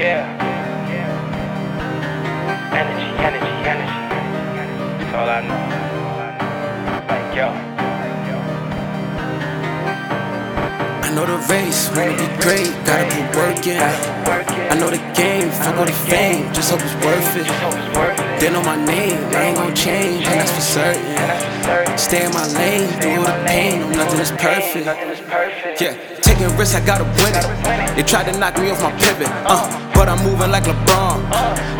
Yeah. Energy, energy, energy. That's all I know. Like, yo. I know the race, wanna be great, gotta put work in. I know the game, fuck all the fame, just hope it's worth it. They know my name, I ain't gon' change, and that's for certain. Stay in my lane, through all the pain, no, nothing is perfect. Yeah, taking risks, I gotta win it. They tried to knock me off my pivot, uh, but I'm moving like LeBron.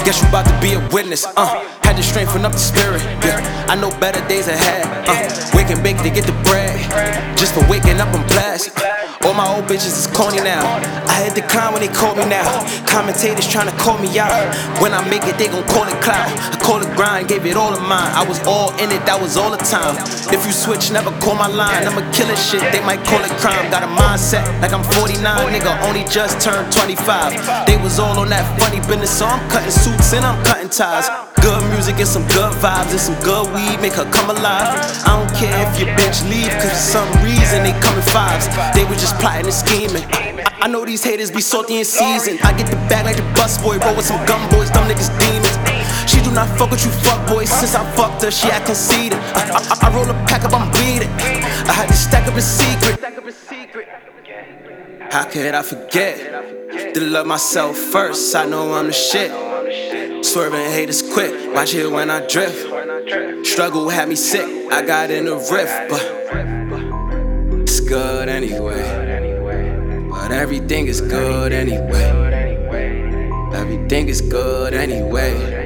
Guess you about to be a witness, uh. Had to strengthen up the spirit, yeah. I know better days ahead, uh. Wake and bake to get the bread. Just for waking up, I'm blessed. All my old bitches is corny now. I had to climb when they called me now. Commentators trying to call me out. When I make it, they gon' call it clout. Call it grind, gave it all of mine. I was all in it, that was all the time. If you switch, never call my line. I'ma kill it shit, they might call it crime. Got a mindset like I'm 49, nigga, only just turned 25. They was all on that funny business, so I'm cutting suits and I'm cutting ties. Good music and some good vibes and some good weed make her come alive. I don't care if your bitch leave, cause for some reason they come in fives. They was just plotting and scheming. I, know these haters be salty in season. I get the bag like the bus boy, roll with some gun boys, them niggas demons. Do not fuck with you fuck boys. Since I fucked her, she act conceited. I, I, I roll a pack up, I'm bleeding. I had to stack up a secret. How could I forget to love myself first? I know I'm the shit. Swerving haters quick, watch it when I drift. Struggle had me sick, I got in a rift, but it's good anyway. But everything is good anyway. Everything is good anyway.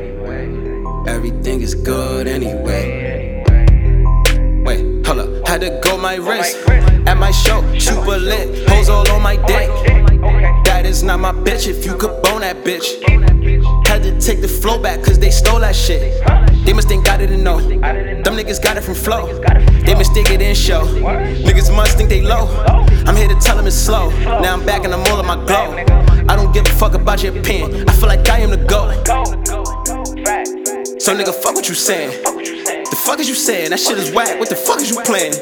Everything is good anyway. Wait, hold up, had to go my wrist at my show, super lit, hoes all on my dick. That is not my bitch, if you could bone that bitch. Had to take the flow back, cause they stole that shit. They must think it and know. Them niggas got it from flow. They mistake it in show. Niggas must think they low. I'm here to tell them it's slow. Now I'm back and I'm all of my glow. I don't give a fuck about your opinion. So nigga, fuck what you saying. The fuck is you saying? That shit is whack. What the fuck is you playing?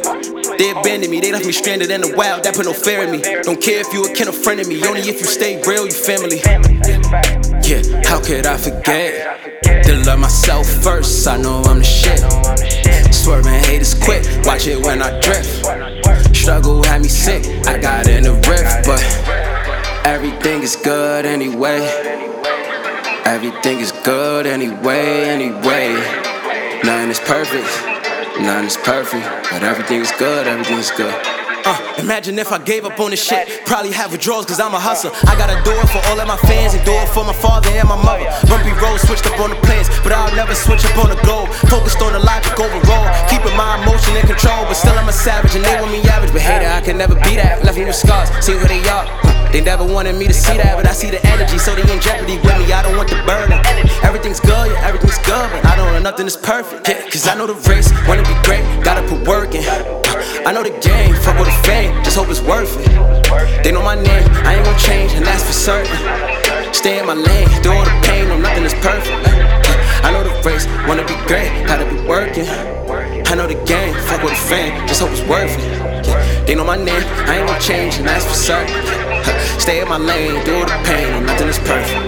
They abandoned me, they left me stranded in the wild. That put no fear in me. Don't care if you a kin or friend of me. Only if you stay real, you family. Yeah, how could I forget to love myself first? I know I'm the shit. Swerving haters quick, watch it when I drift. Struggle had me sick, I got in the rift, but everything is good anyway. Everything is good anyway, anyway. Nothing is perfect, nothing is perfect, but everything is good, everything is good. Uh, imagine if I gave up on this shit. Probably have withdrawals cause I'm a hustler. I gotta do it for all of my fans and do it for my father and my mother. Bumpy road switched up on the plans, but I'll never switch up on the goal. Focused on the logic overall. Keeping my emotion in control, but still I'm a savage and they want me average. But hater, I can never be that. Left me with scars, see who they are. They never wanted me to see that, but I see the energy, so they in jeopardy with me. Nothing is perfect. Yeah, cause I know the race, wanna be great, gotta put work in. I know the game, fuck with the fame, just hope it's worth it. They know my name, I ain't gon' change, and that's for certain. Stay in my lane, through all the pain, no nothing is perfect. I know the race, wanna be great, gotta be working. I know the game, fuck with the fame, just hope it's worth it. Yeah, they know my name, I ain't gon' change, and that's for certain. Stay in my lane, do all the pain, no nothing is perfect.